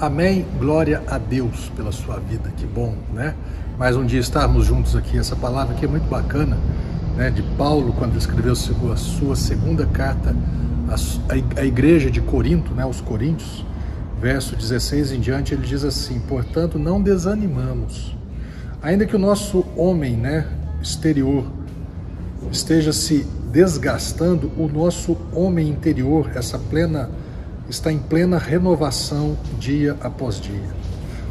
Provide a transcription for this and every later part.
Amém. Glória a Deus pela sua vida. Que bom, né? Mais um dia estarmos juntos aqui. Essa palavra aqui é muito bacana, né? De Paulo, quando escreveu a sua segunda carta à igreja de Corinto, né? Os Coríntios, verso 16 em diante, ele diz assim: Portanto, não desanimamos, ainda que o nosso homem, né? Exterior esteja se desgastando, o nosso homem interior, essa plena está em plena renovação dia após dia.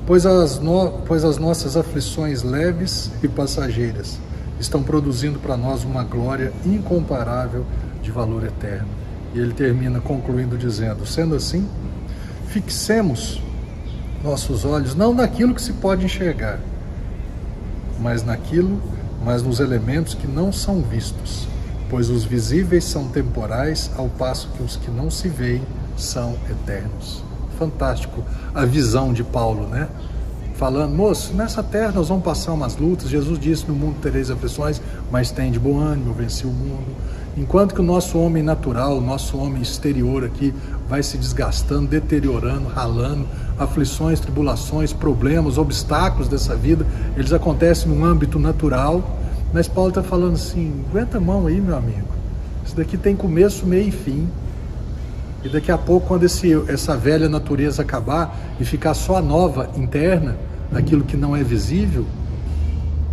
Pois as, no, pois as nossas aflições leves e passageiras estão produzindo para nós uma glória incomparável de valor eterno. E ele termina concluindo dizendo: sendo assim, fixemos nossos olhos não naquilo que se pode enxergar, mas naquilo, mas nos elementos que não são vistos, pois os visíveis são temporais, ao passo que os que não se veem são eternos. Fantástico a visão de Paulo, né? Falando, moço, nessa terra nós vamos passar umas lutas. Jesus disse: No mundo tereis aflições, mas tem de bom ânimo, venci o mundo. Enquanto que o nosso homem natural, o nosso homem exterior aqui, vai se desgastando, deteriorando, ralando, aflições, tribulações, problemas, obstáculos dessa vida, eles acontecem no âmbito natural. Mas Paulo está falando assim: aguenta a mão aí, meu amigo. Isso daqui tem começo, meio e fim. E daqui a pouco, quando esse, essa velha natureza acabar e ficar só a nova interna, aquilo que não é visível,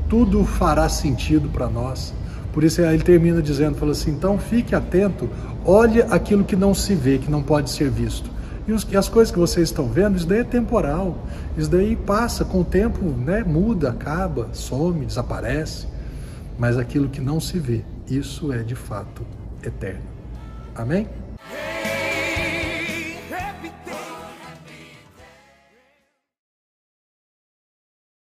tudo fará sentido para nós. Por isso ele termina dizendo, fala assim, então fique atento, olhe aquilo que não se vê, que não pode ser visto. E, os, as coisas que vocês estão vendo, isso daí é temporal. Isso daí passa, com o tempo né, muda, acaba, some, desaparece. Mas aquilo que não se vê, isso é de fato eterno. Amém?